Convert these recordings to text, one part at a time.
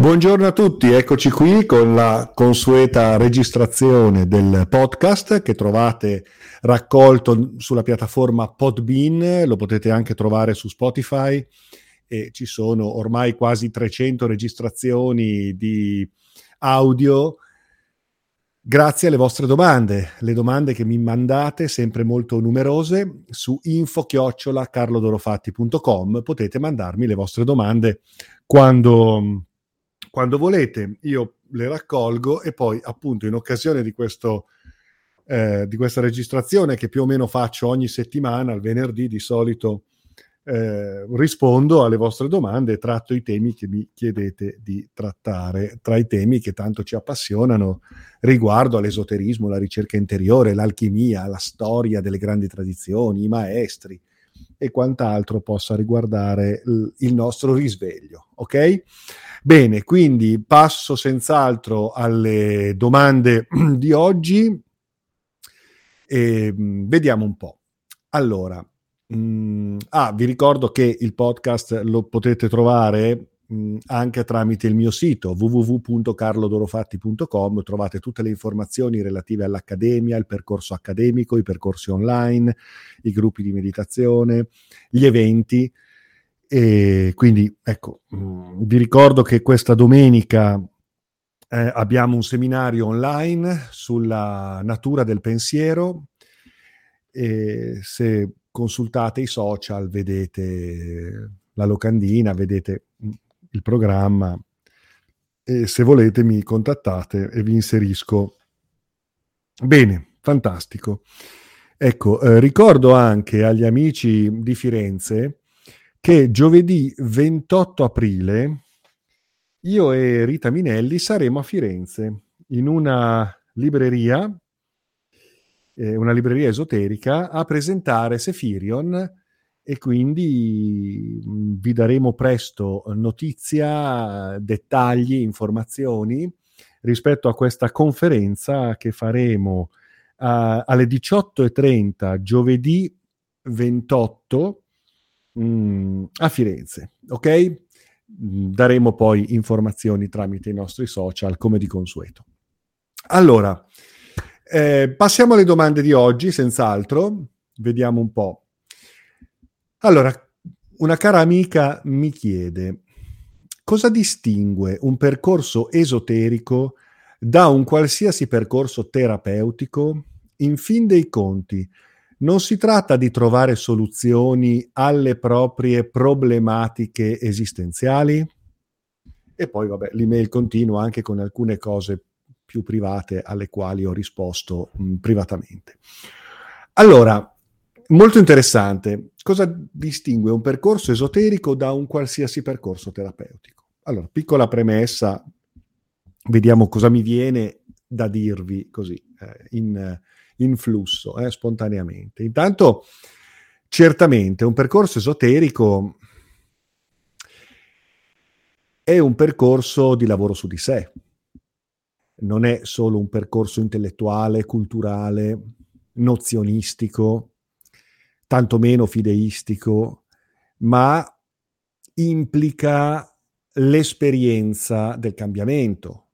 Buongiorno a tutti, eccoci qui con la consueta registrazione del podcast che trovate raccolto sulla piattaforma Podbean, lo potete anche trovare su Spotify e ci sono ormai quasi 300 registrazioni di audio. Grazie alle vostre domande, le domande che mi mandate sempre molto numerose su info-carlodorofatti.com potete mandarmi le vostre domande quando quando volete io le raccolgo e poi appunto in occasione di, questo, eh, di questa registrazione che più o meno faccio ogni settimana, il venerdì di solito eh, rispondo alle vostre domande e tratto i temi che mi chiedete di trattare, tra i temi che tanto ci appassionano riguardo all'esoterismo, la ricerca interiore, l'alchimia, la storia delle grandi tradizioni, i maestri e quant'altro possa riguardare il nostro risveglio, ok? Bene, quindi passo senz'altro alle domande di oggi e mm, vediamo un po'. Allora, mh, mm, ah, vi ricordo che il podcast lo potete trovare anche tramite il mio sito www.carlodorofatti.com trovate tutte le informazioni relative all'accademia, il percorso accademico, i percorsi online, i gruppi di meditazione, gli eventi e quindi ecco, vi ricordo che questa domenica eh, abbiamo un seminario online sulla natura del pensiero. E se consultate i social vedete la locandina, vedete il programma e se volete mi contattate e vi inserisco. Bene, fantastico. Ecco, eh, ricordo anche agli amici di Firenze che giovedì 28 aprile io e Rita Minelli saremo a Firenze in una libreria, eh, una libreria esoterica, a presentare Sefirion e quindi mm, vi daremo presto notizia, dettagli, informazioni rispetto a questa conferenza che faremo uh, alle 18.30 giovedì 28 mh, mm, a Firenze, ok? Mm, daremo poi informazioni tramite i nostri social come di consueto. Allora, eh, passiamo alle domande di oggi, senz'altro, vediamo un po'. Allora, una cara amica mi chiede cosa distingue un percorso esoterico da un qualsiasi percorso terapeutico? In fin dei conti, non si tratta di trovare soluzioni alle proprie problematiche esistenziali? E poi, vabbè, l'email continua anche con alcune cose più private alle quali ho risposto mh, privatamente. Allora, molto interessante. Cosa distingue un percorso esoterico da un qualsiasi percorso terapeutico? Allora, piccola premessa, vediamo cosa mi viene da dirvi così eh, in, in flusso, eh, spontaneamente. Intanto, certamente, un percorso esoterico è un percorso di lavoro su di sé. Non è solo un percorso intellettuale, culturale, nozionistico, tantomeno fideistico, ma implica l'esperienza del cambiamento,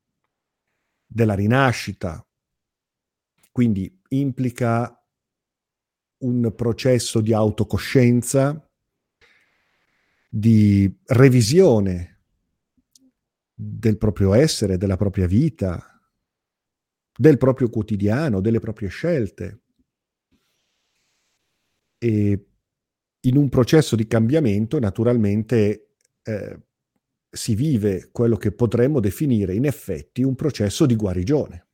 della rinascita, quindi implica un processo di autocoscienza, di revisione del proprio essere, della propria vita, del proprio quotidiano, delle proprie scelte. E in un processo di cambiamento, naturalmente, eh, si vive quello che potremmo definire in effetti un processo di guarigione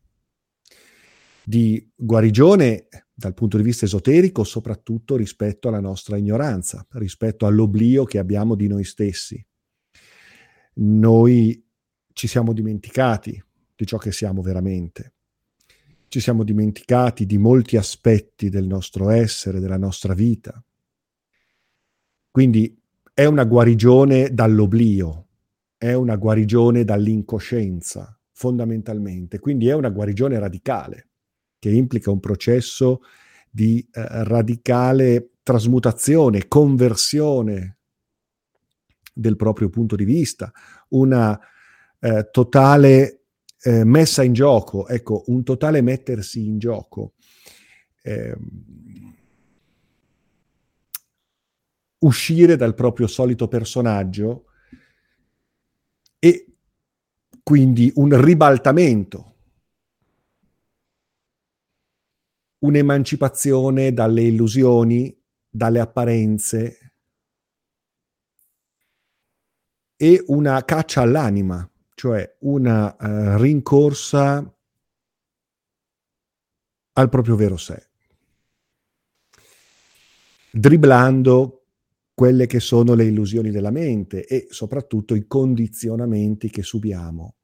di guarigione dal punto di vista esoterico, soprattutto rispetto alla nostra ignoranza, rispetto all'oblio che abbiamo di noi stessi. Noi ci siamo dimenticati di ciò che siamo veramente. Ci siamo dimenticati di molti aspetti del nostro essere, della nostra vita. Quindi è una guarigione dall'oblio, è una guarigione dall'incoscienza, fondamentalmente. Quindi è una guarigione radicale che implica un processo di eh, radicale trasmutazione, conversione del proprio punto di vista, una eh, totale eh, messa in gioco, ecco, un totale mettersi in gioco. Eh, uscire dal proprio solito personaggio e quindi un ribaltamento, un'emancipazione dalle illusioni, dalle apparenze e una caccia all'anima, cioè una uh, rincorsa al proprio vero sé, dribblando quelle che sono le illusioni della mente e soprattutto i condizionamenti che subiamo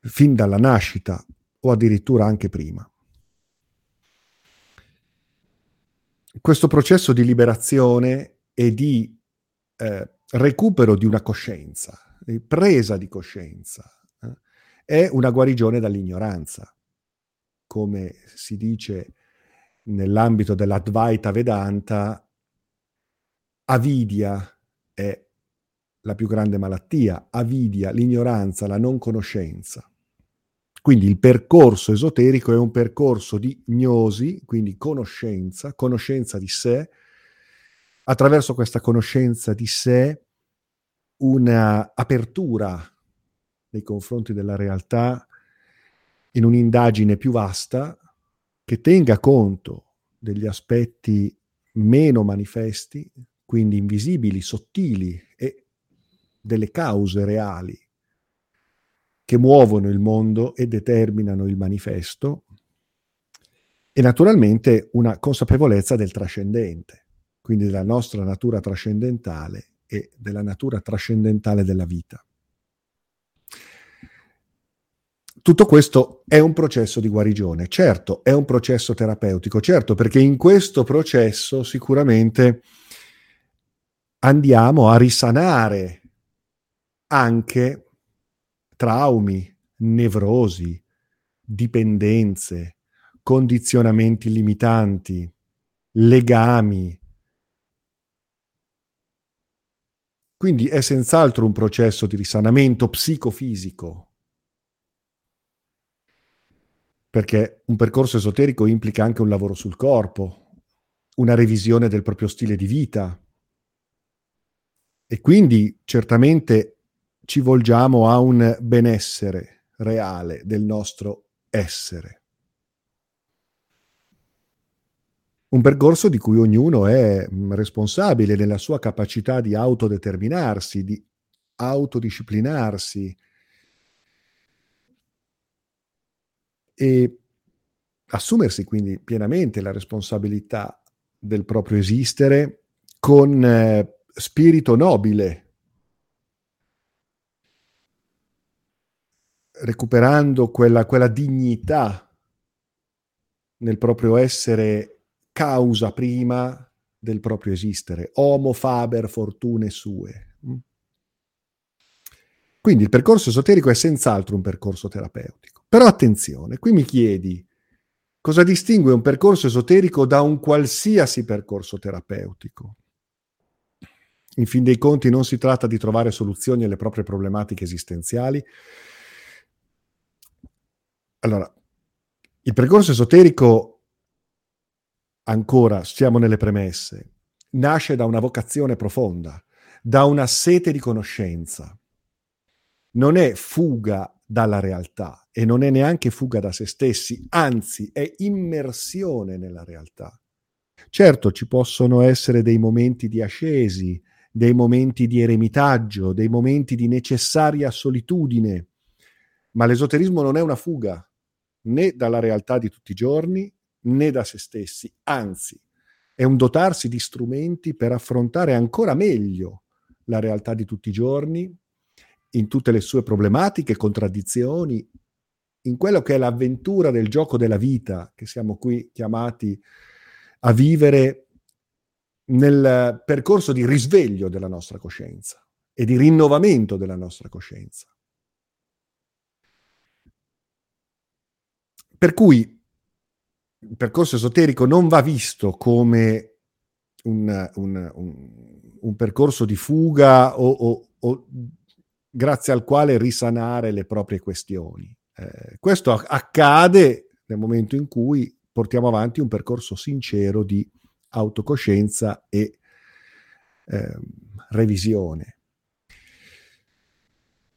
fin dalla nascita o addirittura anche prima. Questo processo di liberazione e di eh, recupero di una coscienza, presa di coscienza, eh, è una guarigione dall'ignoranza, come si dice nell'ambito dell'Advaita Vedanta, avidia è la più grande malattia, avidia, l'ignoranza, la non conoscenza. Quindi il percorso esoterico è un percorso di gnosi, quindi conoscenza, conoscenza di sé, attraverso questa conoscenza di sé una apertura nei confronti della realtà in un'indagine più vasta che tenga conto degli aspetti meno manifesti, quindi invisibili, sottili e delle cause reali che muovono il mondo e determinano il manifesto e naturalmente una consapevolezza del trascendente, quindi della nostra natura trascendentale e della natura trascendentale della vita. Tutto questo è un processo di guarigione, certo, è un processo terapeutico, certo, perché in questo processo sicuramente andiamo a risanare anche traumi, nevrosi, dipendenze, condizionamenti limitanti, legami. Quindi è senz'altro un processo di risanamento psicofisico, perché un percorso esoterico implica anche un lavoro sul corpo, una revisione del proprio stile di vita, e quindi certamente ci volgiamo a un benessere reale del nostro essere. Un percorso di cui ognuno è mm, responsabile nella sua capacità di autodeterminarsi, di autodisciplinarsi. E assumersi quindi pienamente la responsabilità del proprio esistere con eh, spirito nobile, recuperando quella, quella dignità nel proprio essere causa prima del proprio esistere, homo faber fortune sue. Mm? Quindi il percorso esoterico è senz'altro un percorso terapeutico. Però attenzione, qui mi chiedi cosa distingue un percorso esoterico da un qualsiasi percorso terapeutico. In fin dei conti non si tratta di trovare soluzioni alle proprie problematiche esistenziali. Allora, il percorso esoterico, ancora siamo nelle premesse, nasce da una vocazione profonda, da una sete di conoscenza. Non è fuga dalla realtà e non è neanche fuga da se stessi, anzi è immersione nella realtà. Certo, ci possono essere dei momenti di ascesi, dei momenti di eremitaggio, dei momenti di necessaria solitudine. Ma l'esoterismo non è una fuga né dalla realtà di tutti i giorni né da se stessi, anzi è un dotarsi di strumenti per affrontare ancora meglio la realtà di tutti i giorni, in tutte le sue problematiche, contraddizioni, in quello che è l'avventura del gioco della vita che siamo qui chiamati a vivere nel percorso di risveglio della nostra coscienza e di rinnovamento della nostra coscienza. Per cui il percorso esoterico non va visto come un, un, un, un percorso di fuga o, o, o grazie al quale risanare le proprie questioni. Eh, questo accade nel momento in cui portiamo avanti un percorso sincero di autocoscienza e eh, revisione.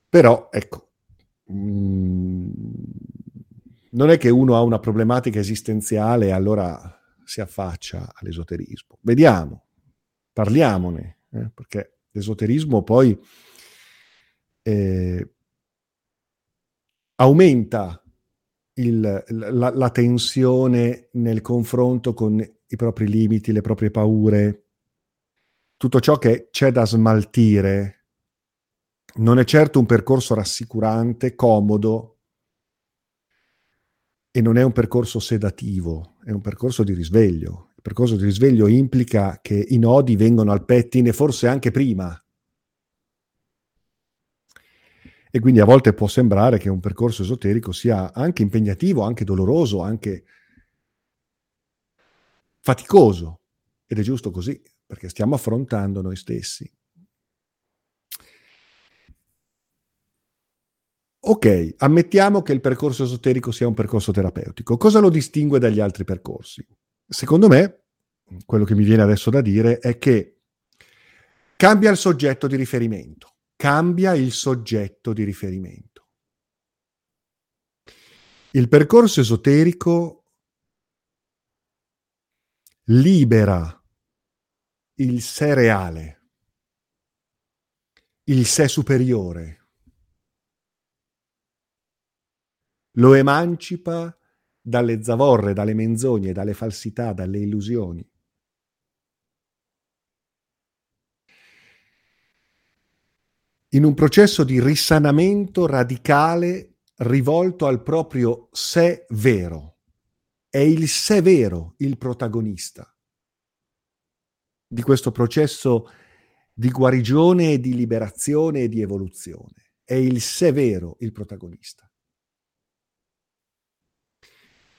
Però, ecco, mh, mm, non è che uno ha una problematica esistenziale e allora si affaccia all'esoterismo. Vediamo, parliamone, eh, perché l'esoterismo poi eh, aumenta il, la, la, tensione nel confronto con i propri limiti, le proprie paure, tutto ciò che c'è da smaltire. Non è certo un percorso rassicurante, comodo, e non è un percorso sedativo, è un percorso di risveglio. Il percorso di risveglio implica che i nodi vengono al pettine forse anche prima. E quindi a volte può sembrare che un percorso esoterico sia anche impegnativo, anche doloroso, anche faticoso. Ed è giusto così, perché stiamo affrontando noi stessi. Ok, ammettiamo che il percorso esoterico sia un percorso terapeutico. Cosa lo distingue dagli altri percorsi? Secondo me, quello che mi viene adesso da dire è che cambia il soggetto di riferimento. Cambia il soggetto di riferimento. Il percorso esoterico libera il sé reale, il sé superiore, lo emancipa dalle zavorre, dalle menzogne, dalle falsità, dalle illusioni. In un processo di risanamento radicale rivolto al proprio sé vero. È il sé vero il protagonista di questo processo di guarigione di liberazione e di evoluzione. È il sé vero il protagonista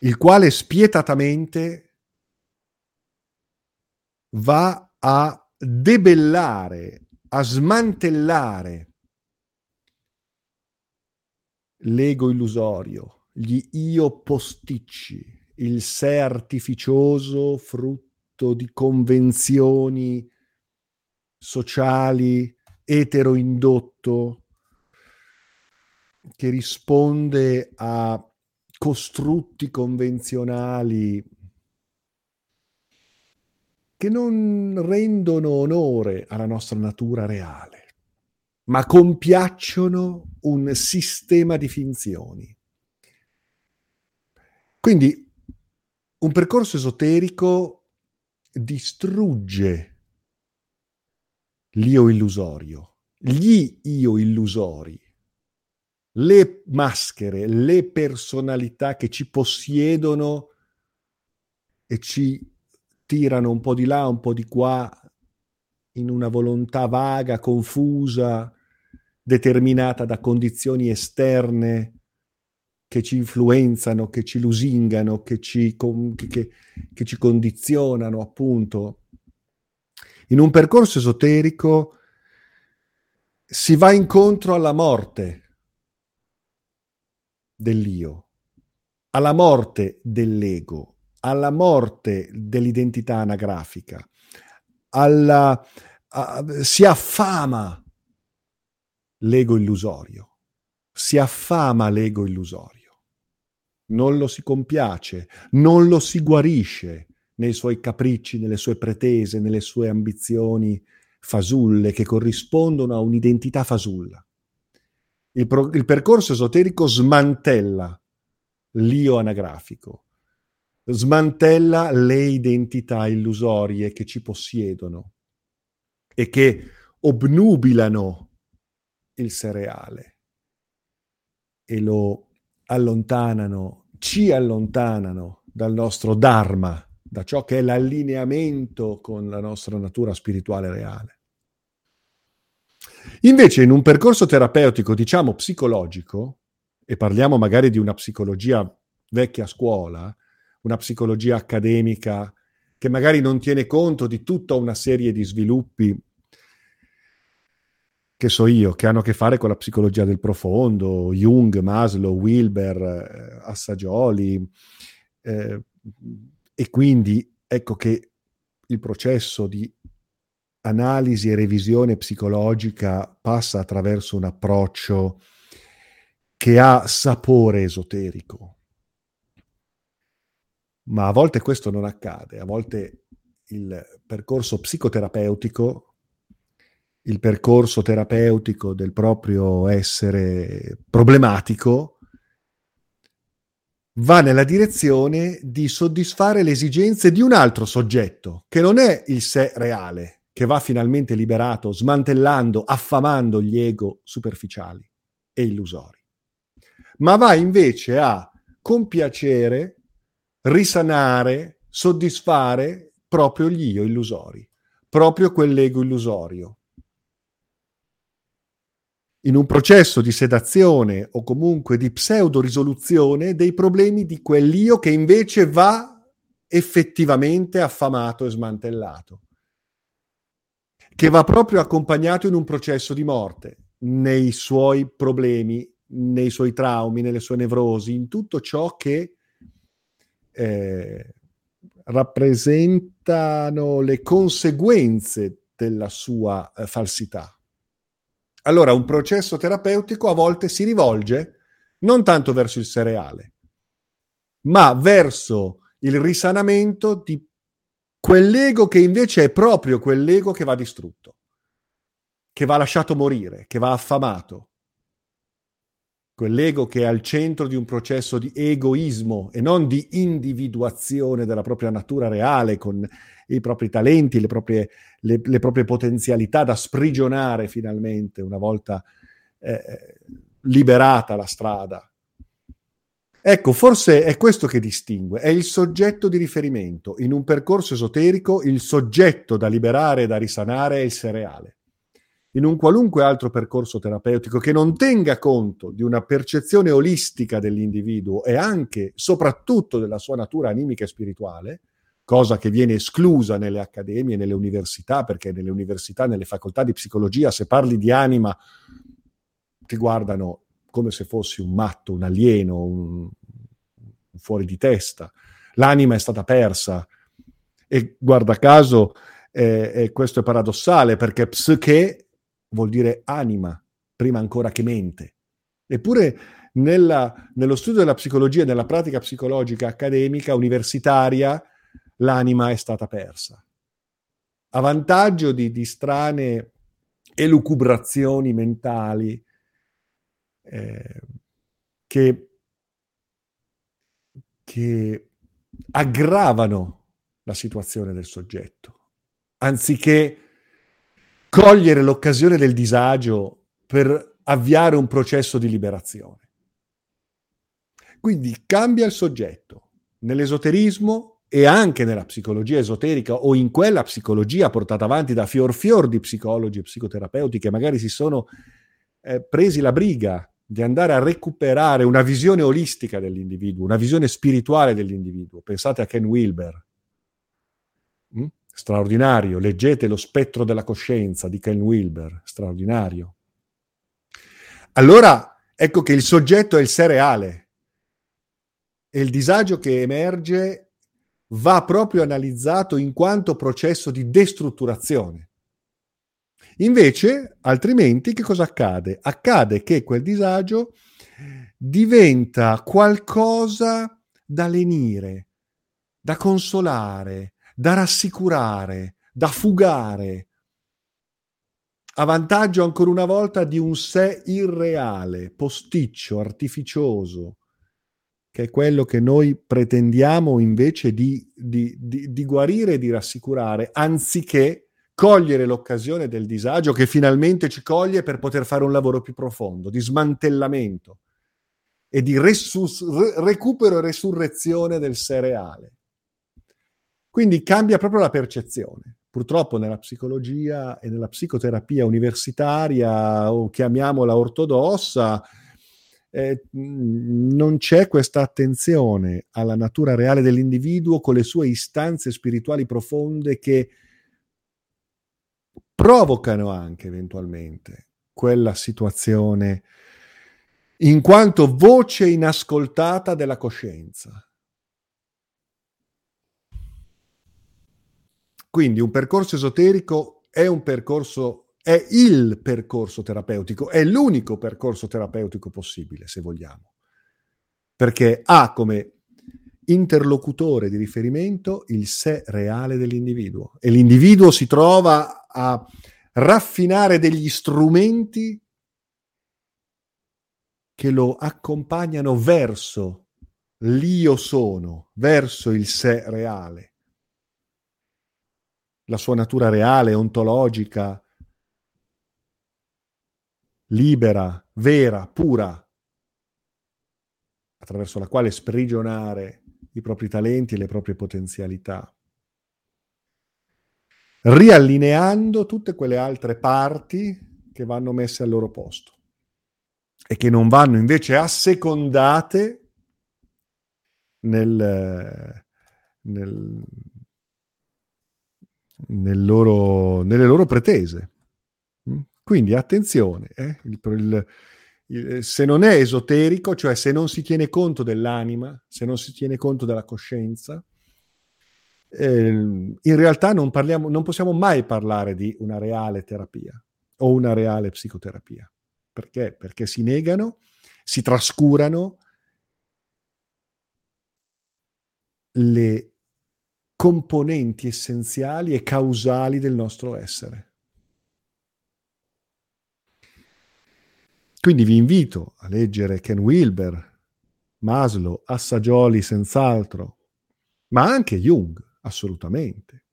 il quale spietatamente va a debellare, a smantellare l'ego illusorio, gli io posticci, il sé artificioso frutto di convenzioni sociali, eteroindotto, che risponde a costrutti convenzionali che non rendono onore alla nostra natura reale, ma compiacciono un sistema di finzioni. Quindi un percorso esoterico distrugge l'io illusorio, gli io illusori, le maschere, le personalità che ci possiedono e ci tirano un po' di là, un po' di qua, in una volontà vaga, confusa, determinata da condizioni esterne che ci influenzano, che ci lusingano, che ci, che, che ci condizionano, appunto. In un percorso esoterico si va incontro alla morte dell'io, alla morte dell'ego, alla morte dell'identità anagrafica, alla, a, si affama l'ego illusorio, si affama l'ego illusorio, non lo si compiace, non lo si guarisce nei suoi capricci, nelle sue pretese, nelle sue ambizioni fasulle che corrispondono a un'identità fasulla. Il, pro- il percorso esoterico smantella l'io anagrafico, smantella le identità illusorie che ci possiedono e che obnubilano il reale e lo allontanano, ci allontanano dal nostro Dharma, da ciò che è l'allineamento con la nostra natura spirituale reale. Invece in un percorso terapeutico, diciamo psicologico, e parliamo magari di una psicologia vecchia scuola, una psicologia accademica che magari non tiene conto di tutta una serie di sviluppi che so io, che hanno a che fare con la psicologia del profondo, Jung, Maslow, Wilber, eh, Assagioli, eh, e quindi ecco che il processo di analisi e revisione psicologica passa attraverso un approccio che ha sapore esoterico. Ma a volte questo non accade, a volte il percorso psicoterapeutico, il percorso terapeutico del proprio essere problematico, va nella direzione di soddisfare le esigenze di un altro soggetto, che non è il sé reale, che va finalmente liberato, smantellando, affamando gli ego superficiali e illusori, ma va invece a compiacere, risanare, soddisfare proprio gli io illusori, proprio quell'ego illusorio. In un processo di sedazione o comunque di pseudo risoluzione dei problemi di quell'io che invece va effettivamente affamato e smantellato che va proprio accompagnato in un processo di morte, nei suoi problemi, nei suoi traumi, nelle sue nevrosi, in tutto ciò che eh, rappresentano le conseguenze della sua eh, falsità. Allora, un processo terapeutico a volte si rivolge non tanto verso il cereale, ma verso il risanamento di Quell'ego che invece è proprio quell'ego che va distrutto, che va lasciato morire, che va affamato. Quell'ego che è al centro di un processo di egoismo e non di individuazione della propria natura reale con i propri talenti, le proprie, le, le proprie potenzialità da sprigionare finalmente una volta eh, liberata la strada Ecco, forse è questo che distingue, è il soggetto di riferimento. In un percorso esoterico il soggetto da liberare e da risanare è il cereale. In un qualunque altro percorso terapeutico che non tenga conto di una percezione olistica dell'individuo e anche, soprattutto, della sua natura animica e spirituale, cosa che viene esclusa nelle accademie, nelle università, perché nelle università, nelle facoltà di psicologia, se parli di anima, ti guardano come se fossi un matto, un alieno, un, un fuori di testa. L'anima è stata persa e guarda caso eh, eh, questo è paradossale perché psiche vuol dire anima, prima ancora che mente. Eppure nella, nello studio della psicologia, nella pratica psicologica accademica, universitaria, l'anima è stata persa. A vantaggio di, di strane elucubrazioni mentali eh, che, che aggravano la situazione del soggetto, anziché cogliere l'occasione del disagio per avviare un processo di liberazione. Quindi cambia il soggetto. Nell'esoterismo e anche nella psicologia esoterica o in quella psicologia portata avanti da fior fior di psicologi e psicoterapeuti che magari si sono eh, presi la briga di andare a recuperare una visione olistica dell'individuo, una visione spirituale dell'individuo. Pensate a Ken Wilber, mm? straordinario, leggete Lo spettro della coscienza di Ken Wilber, straordinario. Allora ecco che il soggetto è il sé reale e il disagio che emerge va proprio analizzato in quanto processo di destrutturazione. Invece, altrimenti, che cosa accade? Accade che quel disagio diventa qualcosa da lenire, da consolare, da rassicurare, da fugare, a vantaggio ancora una volta di un sé irreale, posticcio, artificioso, che è quello che noi pretendiamo invece di, di, di, di guarire e di rassicurare, anziché cogliere l'occasione del disagio che finalmente ci coglie per poter fare un lavoro più profondo, di smantellamento e di resus- recupero e resurrezione del sé reale. Quindi cambia proprio la percezione. Purtroppo nella psicologia e nella psicoterapia universitaria, o chiamiamola ortodossa, eh, non c'è questa attenzione alla natura reale dell'individuo con le sue istanze spirituali profonde che provocano anche eventualmente quella situazione in quanto voce inascoltata della coscienza. Quindi un percorso esoterico è un percorso, è il percorso terapeutico, è l'unico percorso terapeutico possibile, se vogliamo, perché ha come interlocutore di riferimento il sé reale dell'individuo. E l'individuo si trova a raffinare degli strumenti che lo accompagnano verso l'io sono, verso il sé reale, la sua natura reale, ontologica, libera, vera, pura, attraverso la quale sprigionare i propri talenti e le proprie potenzialità, riallineando tutte quelle altre parti che vanno messe al loro posto e che non vanno invece assecondate nel, nel, nel loro, nelle loro pretese. Quindi attenzione, eh? il, il, se non è esoterico, cioè se non si tiene conto dell'anima, se non si tiene conto della coscienza, eh, in realtà non, parliamo, non possiamo mai parlare di una reale terapia o una reale psicoterapia. Perché? Perché si negano, si trascurano le componenti essenziali e causali del nostro essere. Quindi vi invito a leggere Ken Wilber, Maslow, Assagioli senz'altro, ma anche Jung, assolutamente.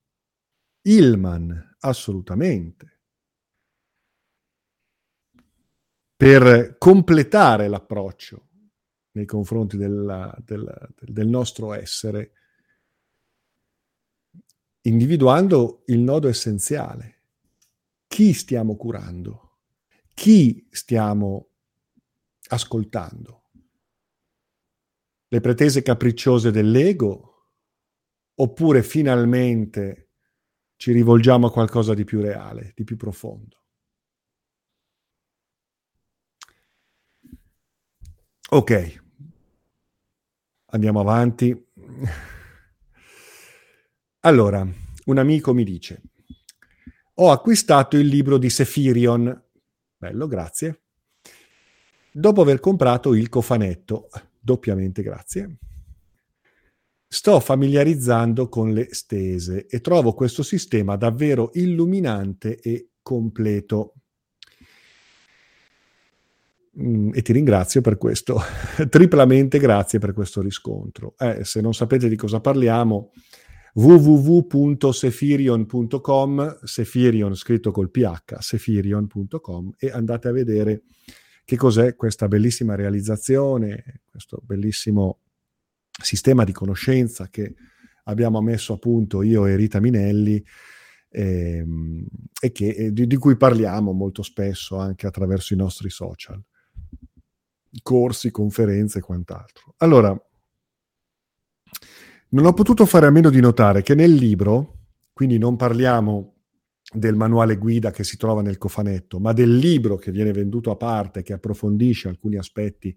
Hillman, assolutamente. Per completare l'approccio nei confronti della, della, del nostro essere, individuando il nodo essenziale. Chi stiamo curando? Chi stiamo ascoltando? Le pretese capricciose dell'ego oppure finalmente ci rivolgiamo a qualcosa di più reale, di più profondo? Ok, andiamo avanti. Allora, un amico mi dice, ho acquistato il libro di Sefirion Bello, grazie. Dopo aver comprato il cofanetto, doppiamente grazie, sto familiarizzando con le stese e trovo questo sistema davvero illuminante e completo. Mm, e ti ringrazio per questo, triplamente grazie per questo riscontro. Eh, se non sapete di cosa parliamo, www.sefirion.com, Sefirion scritto col PH, sefirion.com e andate a vedere che cos'è questa bellissima realizzazione, questo bellissimo sistema di conoscenza che abbiamo messo a punto io e Rita Minelli ehm, e che, di, di cui parliamo molto spesso anche attraverso i nostri social, corsi, conferenze e quant'altro. Allora, non ho potuto fare a meno di notare che nel libro, quindi non parliamo del manuale guida che si trova nel cofanetto, ma del libro che viene venduto a parte, che approfondisce alcuni aspetti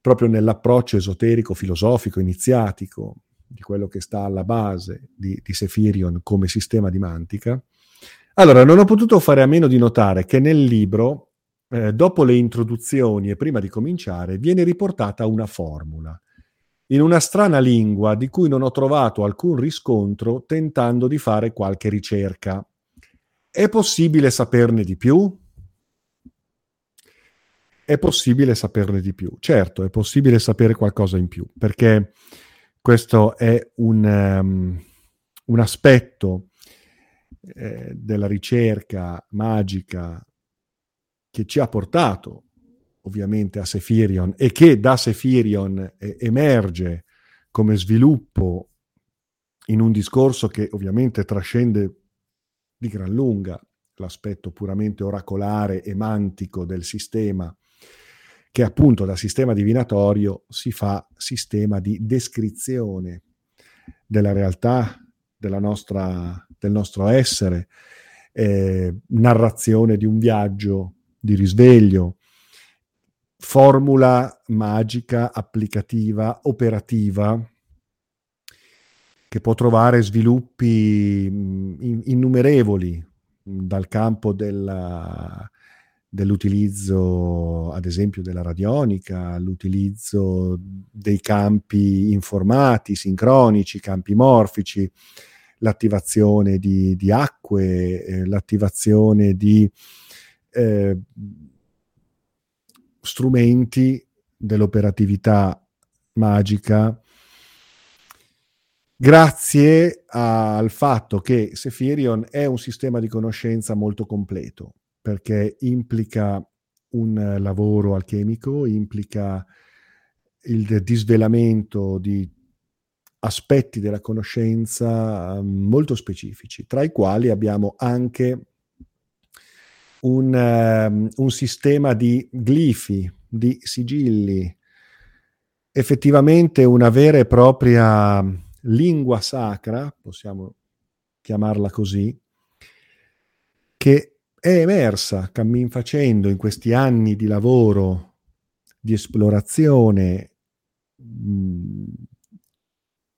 proprio nell'approccio esoterico, filosofico, iniziatico di quello che sta alla base di, di Sefirion come sistema di mantica. Allora, non ho potuto fare a meno di notare che nel libro, eh, dopo le introduzioni e prima di cominciare, viene riportata una formula in una strana lingua di cui non ho trovato alcun riscontro tentando di fare qualche ricerca. È possibile saperne di più? È possibile saperne di più. Certo, è possibile sapere qualcosa in più, perché questo è un, um, un aspetto eh, della ricerca magica che ci ha portato ovviamente a Sefirion e che da Sefirion eh, emerge come sviluppo in un discorso che ovviamente trascende di gran lunga l'aspetto puramente oracolare e mantico del sistema, che appunto da sistema divinatorio si fa sistema di descrizione della realtà della nostra, del nostro essere, eh, narrazione di un viaggio di risveglio, formula magica, applicativa, operativa, che può trovare sviluppi mm, innumerevoli dal campo della, dell'utilizzo, ad esempio, della radionica, l'utilizzo dei campi informati, sincronici, campi morfici, l'attivazione di, di acque, eh, l'attivazione di eh, strumenti dell'operatività magica grazie al fatto che Sephirion è un sistema di conoscenza molto completo perché implica un lavoro alchemico, implica il disvelamento di aspetti della conoscenza ehm, molto specifici, tra i quali abbiamo anche un, um, un sistema di glifi, di sigilli, effettivamente una vera e propria lingua sacra, possiamo chiamarla così, che è emersa cammin facendo in questi anni di lavoro, di esplorazione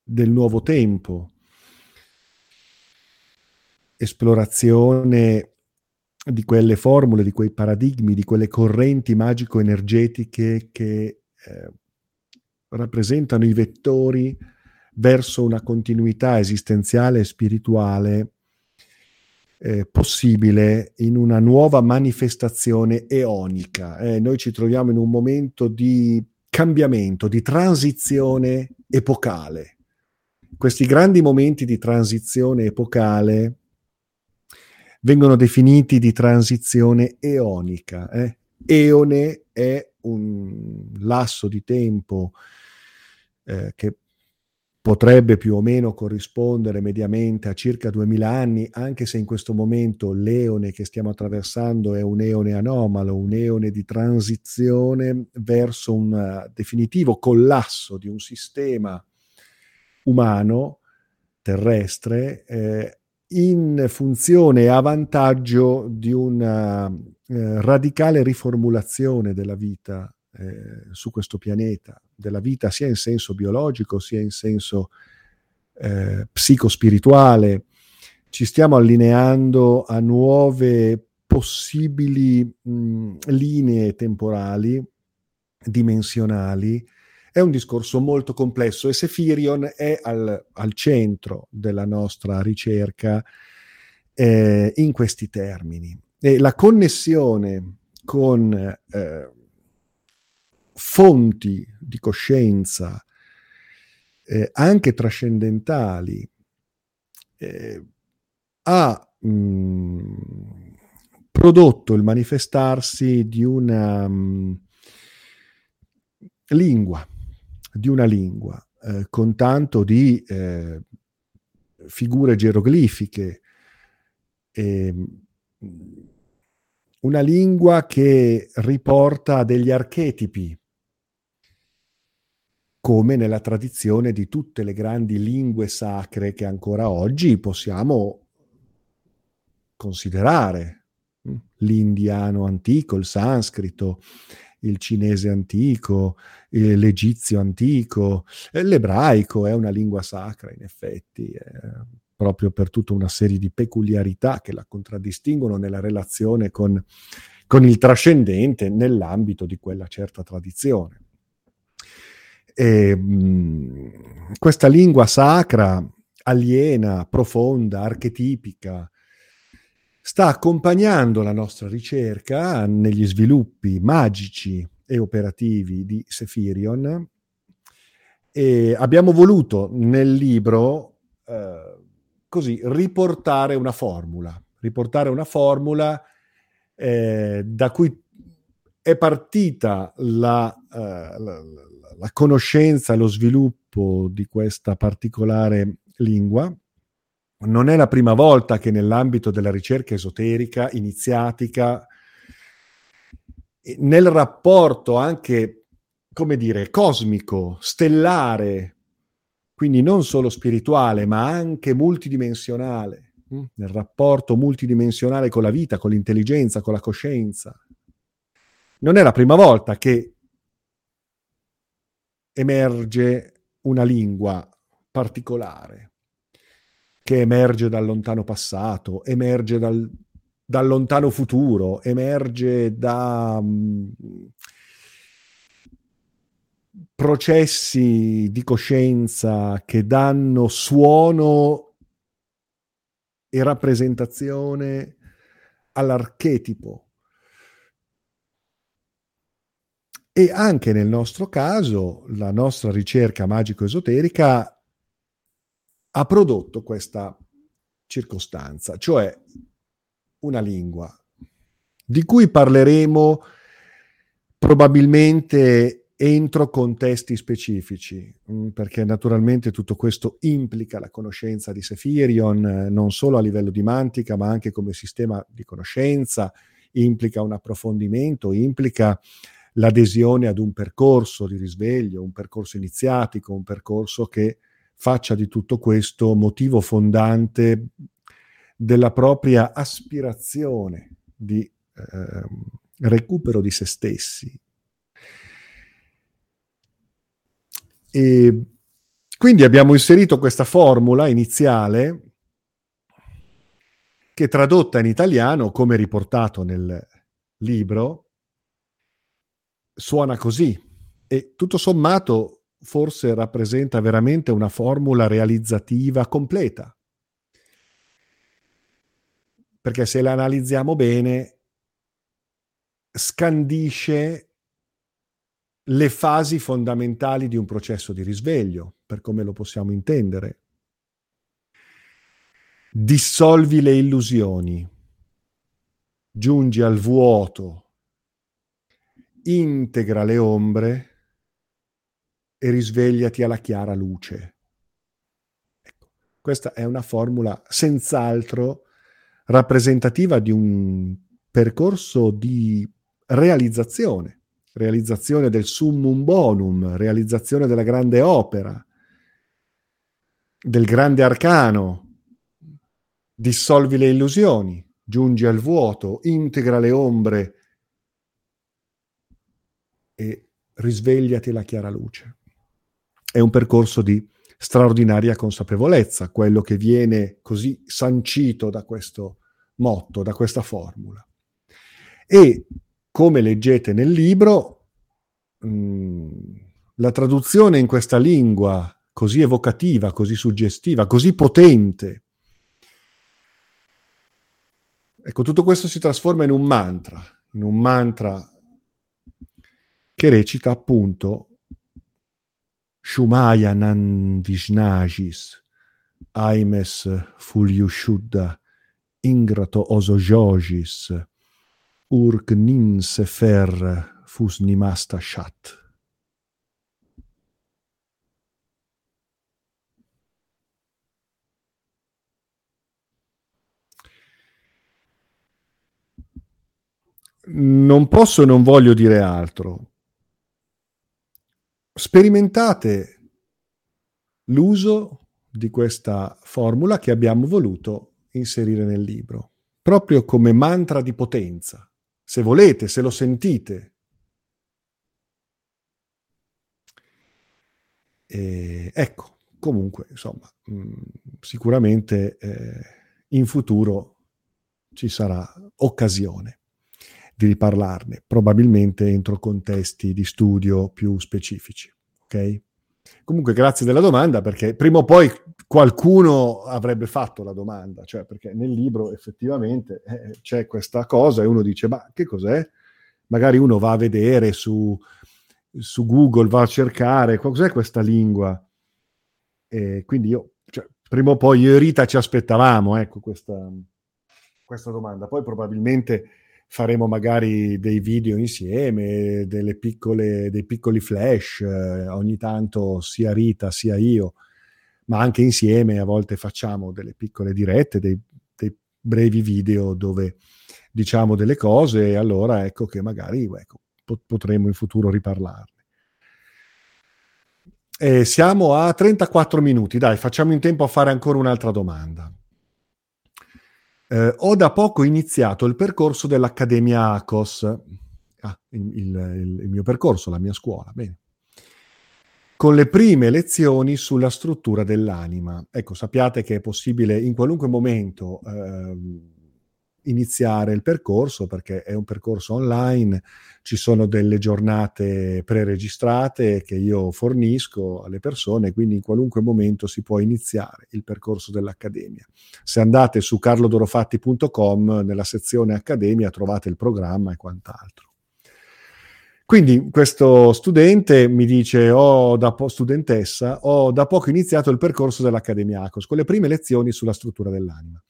del nuovo tempo, esplorazione di quelle formule, di quei paradigmi, di quelle correnti magico-energetiche che eh, rappresentano i vettori verso una continuità esistenziale e spirituale eh, possibile in una nuova manifestazione eonica. Eh, noi ci troviamo in un momento di cambiamento, di transizione epocale. Questi grandi momenti di transizione epocale vengono definiti di transizione eonica. Eh? Eone è un lasso di tempo eh, che potrebbe più o meno corrispondere mediamente a circa 2000 anni, anche se in questo momento l'eone che stiamo attraversando è un eone anomalo, un eone di transizione verso un uh, definitivo collasso di un sistema umano terrestre eh, in funzione e a vantaggio di una eh, radicale riformulazione della vita eh, su questo pianeta, della vita sia in senso biologico sia in senso eh, psicospirituale. Ci stiamo allineando a nuove possibili mh, linee temporali, dimensionali. È un discorso molto complesso e Sephirion è al, al centro della nostra ricerca eh, in questi termini. E la connessione con eh, fonti di coscienza eh, anche trascendentali eh, ha mh, prodotto il manifestarsi di una mh, lingua, di una lingua, eh, con tanto di eh, figure geroglifiche, ehm, una lingua che riporta degli archetipi come nella tradizione di tutte le grandi lingue sacre che ancora oggi possiamo considerare. Mm, l'indiano antico, il sanscrito, il cinese antico, l'egizio antico, l'ebraico è una lingua sacra in effetti, eh, proprio per tutta una serie di peculiarità che la contraddistinguono nella relazione con, con il trascendente nell'ambito di quella certa tradizione. E, mh, questa lingua sacra, aliena, profonda, archetipica, sta accompagnando la nostra ricerca negli sviluppi magici e operativi di Sephirion e abbiamo voluto nel libro eh, così riportare una formula, riportare una formula eh, da cui è partita la, uh, la, la conoscenza, lo sviluppo di questa particolare lingua. Non è la prima volta che nell'ambito della ricerca esoterica, iniziatica, nel rapporto anche, come dire, cosmico, stellare, quindi non solo spirituale, ma anche multidimensionale, hm? nel rapporto multidimensionale con la vita, con l'intelligenza, con la coscienza, non è la prima volta che emerge una lingua particolare, che emerge dal lontano passato, emerge dal, dal lontano futuro, emerge da um, processi di coscienza che danno suono e rappresentazione all'archetipo. E anche nel nostro caso, la nostra ricerca magico-esoterica ha prodotto questa circostanza, cioè una lingua di cui parleremo probabilmente entro contesti specifici, mm, perché naturalmente tutto questo implica la conoscenza di Sephirion, eh, non solo a livello di mantica, ma anche come sistema di conoscenza, implica un approfondimento, implica l'adesione ad un percorso di risveglio, un percorso iniziatico, un percorso che faccia di tutto questo motivo fondante della propria aspirazione di eh, recupero di se stessi, E quindi abbiamo inserito questa formula iniziale che tradotta in italiano, come riportato nel libro, suona così. E tutto sommato forse rappresenta veramente una formula realizzativa completa. Perché se la analizziamo bene, scandisce le fasi fondamentali di un processo di risveglio, per come lo possiamo intendere. Dissolvi le illusioni, giungi al vuoto, integra le ombre e risvegliati alla chiara luce. Ecco, questa è una formula senz'altro rappresentativa di un percorso di realizzazione realizzazione del summum bonum, realizzazione della grande opera, del grande arcano, dissolvi le illusioni, giungi al vuoto, integra le ombre e risvegliati la chiara luce. È un percorso di straordinaria consapevolezza, quello che viene così sancito da questo motto, da questa formula. E come leggete nel libro, mm, la traduzione in questa lingua così evocativa, così suggestiva, così potente, ecco, tutto questo si trasforma in un mantra, in un mantra che recita appunto Shumaya nan vishnajis, aimes fuliushuddha, ingrato osojogis, urk nin sefer fus nimasta shat. Non posso e non voglio dire altro. Sperimentate l'uso di questa formula che abbiamo voluto inserire nel libro, proprio come mantra di potenza se volete, se lo sentite. E, ecco, comunque, insomma, mh, mm, sicuramente eh, in futuro ci sarà occasione di riparlarne, probabilmente entro contesti di studio più specifici. Ok? Comunque, grazie della domanda, perché prima o poi qualcuno avrebbe fatto la domanda, cioè perché nel libro effettivamente eh, c'è questa cosa e uno dice, ma che cos'è? Magari uno va a vedere su, su Google, va a cercare, cos'è questa lingua? E quindi io, cioè, prima o poi io e Rita ci aspettavamo, ecco, questa, questa domanda. Poi probabilmente faremo magari dei video insieme, piccole, dei piccoli flash, eh, ogni tanto sia Rita sia io ma anche insieme a volte facciamo delle piccole dirette, dei, dei brevi video dove diciamo delle cose e allora ecco che magari ecco, potremo in futuro riparlarne. E siamo a 34 minuti, dai, facciamo in tempo a fare ancora un'altra domanda. Eh, ho da poco iniziato il percorso dell'Accademia ACOS Ah, il, il, il mio percorso, la mia scuola. Bene con le prime lezioni sulla struttura dell'anima. Ecco, sappiate che è possibile in qualunque momento eh, iniziare il percorso perché è un percorso online, ci sono delle giornate preregistrate che io fornisco alle persone, quindi in qualunque momento si può iniziare il percorso dell'Accademia. Se andate su carlodorofatti.com nella sezione Accademia trovate il programma e quant'altro. Quindi questo studente mi dice, da po- studentessa, ho da poco iniziato il percorso dell'Accademia ACOS con le prime lezioni sulla struttura dell'anima.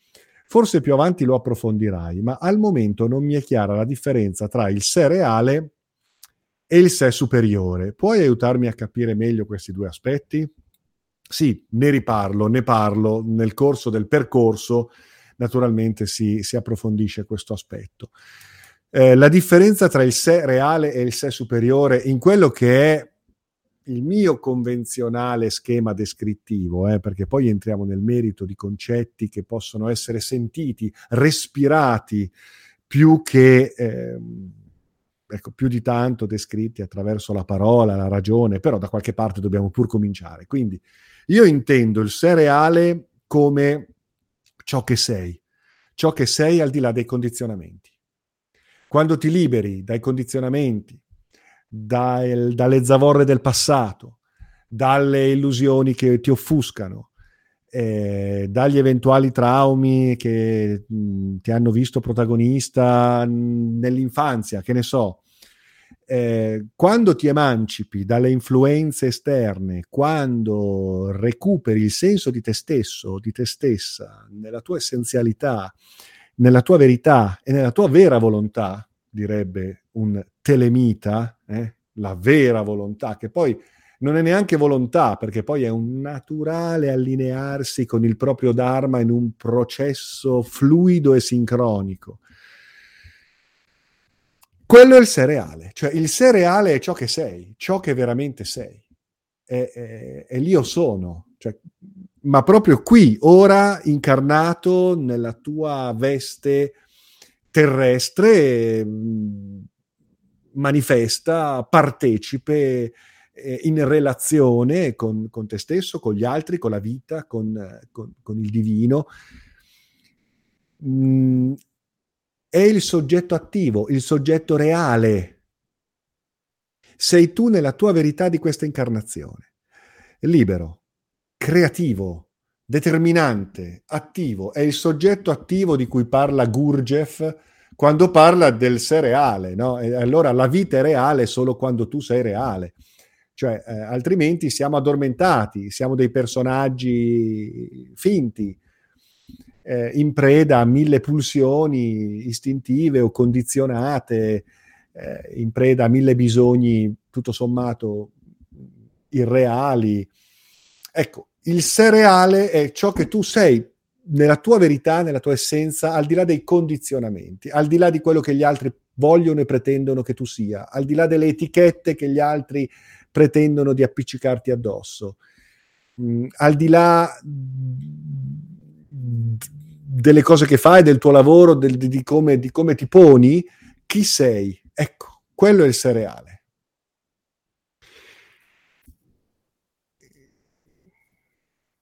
Forse più avanti lo approfondirai, ma al momento non mi è chiara la differenza tra il sé reale e il sé superiore. Puoi aiutarmi a capire meglio questi due aspetti? Sì, ne riparlo, ne parlo nel corso del percorso, naturalmente si, si approfondisce questo aspetto. Eh, la differenza tra il sé reale e il sé superiore in quello che è il mio convenzionale schema descrittivo, eh, perché poi entriamo nel merito di concetti che possono essere sentiti, respirati, più che eh, ecco, più di tanto descritti attraverso la parola, la ragione, però da qualche parte dobbiamo pur cominciare. Quindi io intendo il sé reale come ciò che sei, ciò che sei al di là dei condizionamenti. Quando ti liberi dai condizionamenti, dal, dalle zavorre del passato, dalle illusioni che ti offuscano, eh, dagli eventuali traumi che mh, ti hanno visto protagonista nell'infanzia, che ne so, eh, quando ti emancipi dalle influenze esterne, quando recuperi il senso di te stesso, di te stessa, nella tua essenzialità, nella tua verità e nella tua vera volontà, direbbe un telemita, eh? la vera volontà, che poi non è neanche volontà, perché poi è un naturale allinearsi con il proprio Dharma in un processo fluido e sincronico. Quello è il sé cioè il sé è ciò che sei, ciò che veramente sei. E, e, e l'io sono, cioè, ma proprio qui, ora, incarnato nella tua veste terrestre, mm, manifesta, partecipe eh, in relazione con, con, te stesso, con gli altri, con la vita, con, con, con il divino. Mm, è il soggetto attivo, il soggetto reale. Sei tu nella tua verità di questa incarnazione. Libero, creativo, determinante, attivo, è il soggetto attivo di cui parla Gurdjieff quando parla del sé reale, no? Allora la vita è reale solo quando tu sei reale. Cioè, eh, altrimenti siamo addormentati, siamo dei personaggi finti, eh, in preda a mille pulsioni istintive o condizionate, eh, in preda a mille bisogni tutto sommato irreali. Ecco, il sé reale è ciò che tu sei nella tua verità, nella tua essenza, al di là dei condizionamenti, al di là di quello che gli altri vogliono e pretendono che tu sia, al di là delle etichette che gli altri pretendono di appiccicarti addosso, mm, al di là delle cose che fai, del tuo lavoro, del, di, come, di come ti poni, chi sei? Ecco, quello è il sé reale.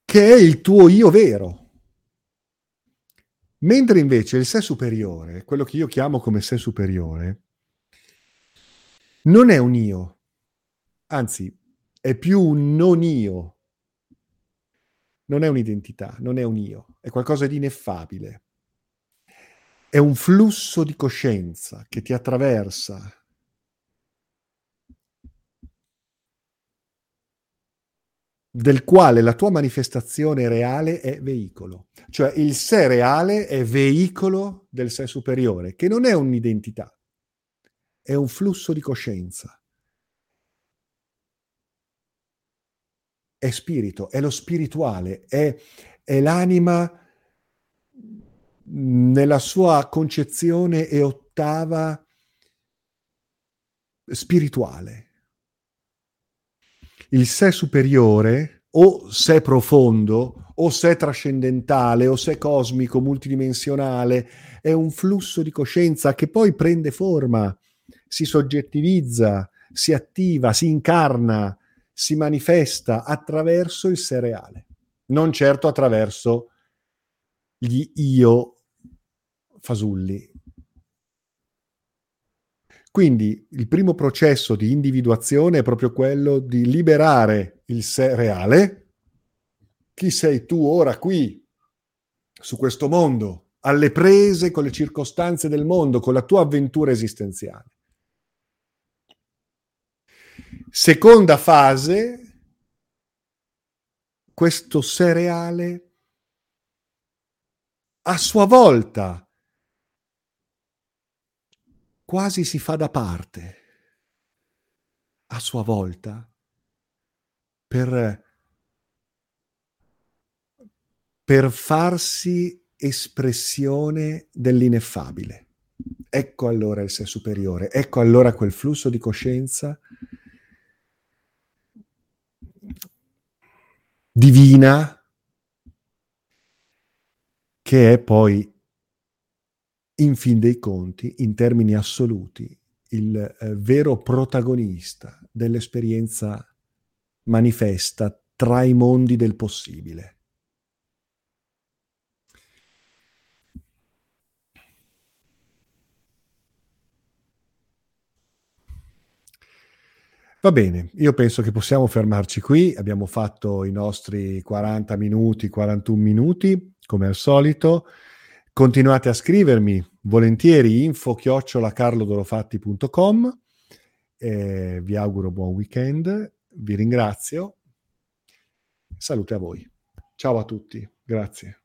che è il tuo io vero. Mentre invece il sé superiore, quello che io chiamo come sé superiore, non è un io, anzi è più un non io. Non è un'identità, non è un io, è qualcosa di ineffabile. È un flusso di coscienza che ti attraversa del quale la tua manifestazione reale è veicolo. Cioè il sé reale è veicolo del sé superiore, che non è un'identità, è un flusso di coscienza. È spirito, è lo spirituale, è, è l'anima nella sua concezione e ottava spirituale il sé superiore o sé profondo o sé trascendentale o sé cosmico multidimensionale è un flusso di coscienza che poi prende forma si soggettivizza, si attiva, si incarna, si manifesta attraverso il seriale, non certo attraverso gli io fasulli. Quindi il primo processo di individuazione è proprio quello di liberare il sé reale. Chi sei tu ora qui, su questo mondo, alle prese con le circostanze del mondo, con la tua avventura esistenziale. Seconda fase, questo sé reale a sua volta quasi si fa da parte a sua volta per, per farsi espressione dell'ineffabile. Ecco allora il sé superiore, ecco allora quel flusso di coscienza divina che è poi in fin dei conti, in termini assoluti, il eh, vero protagonista dell'esperienza manifesta tra i mondi del possibile. Va bene, io penso che possiamo fermarci qui, abbiamo fatto i nostri 40 minuti, 41 minuti, come al solito. Continuate a scrivermi volentieri info chiocciolacarlodorofatti.com. Eh, vi auguro buon weekend, vi ringrazio. Salute a voi. Ciao a tutti, grazie.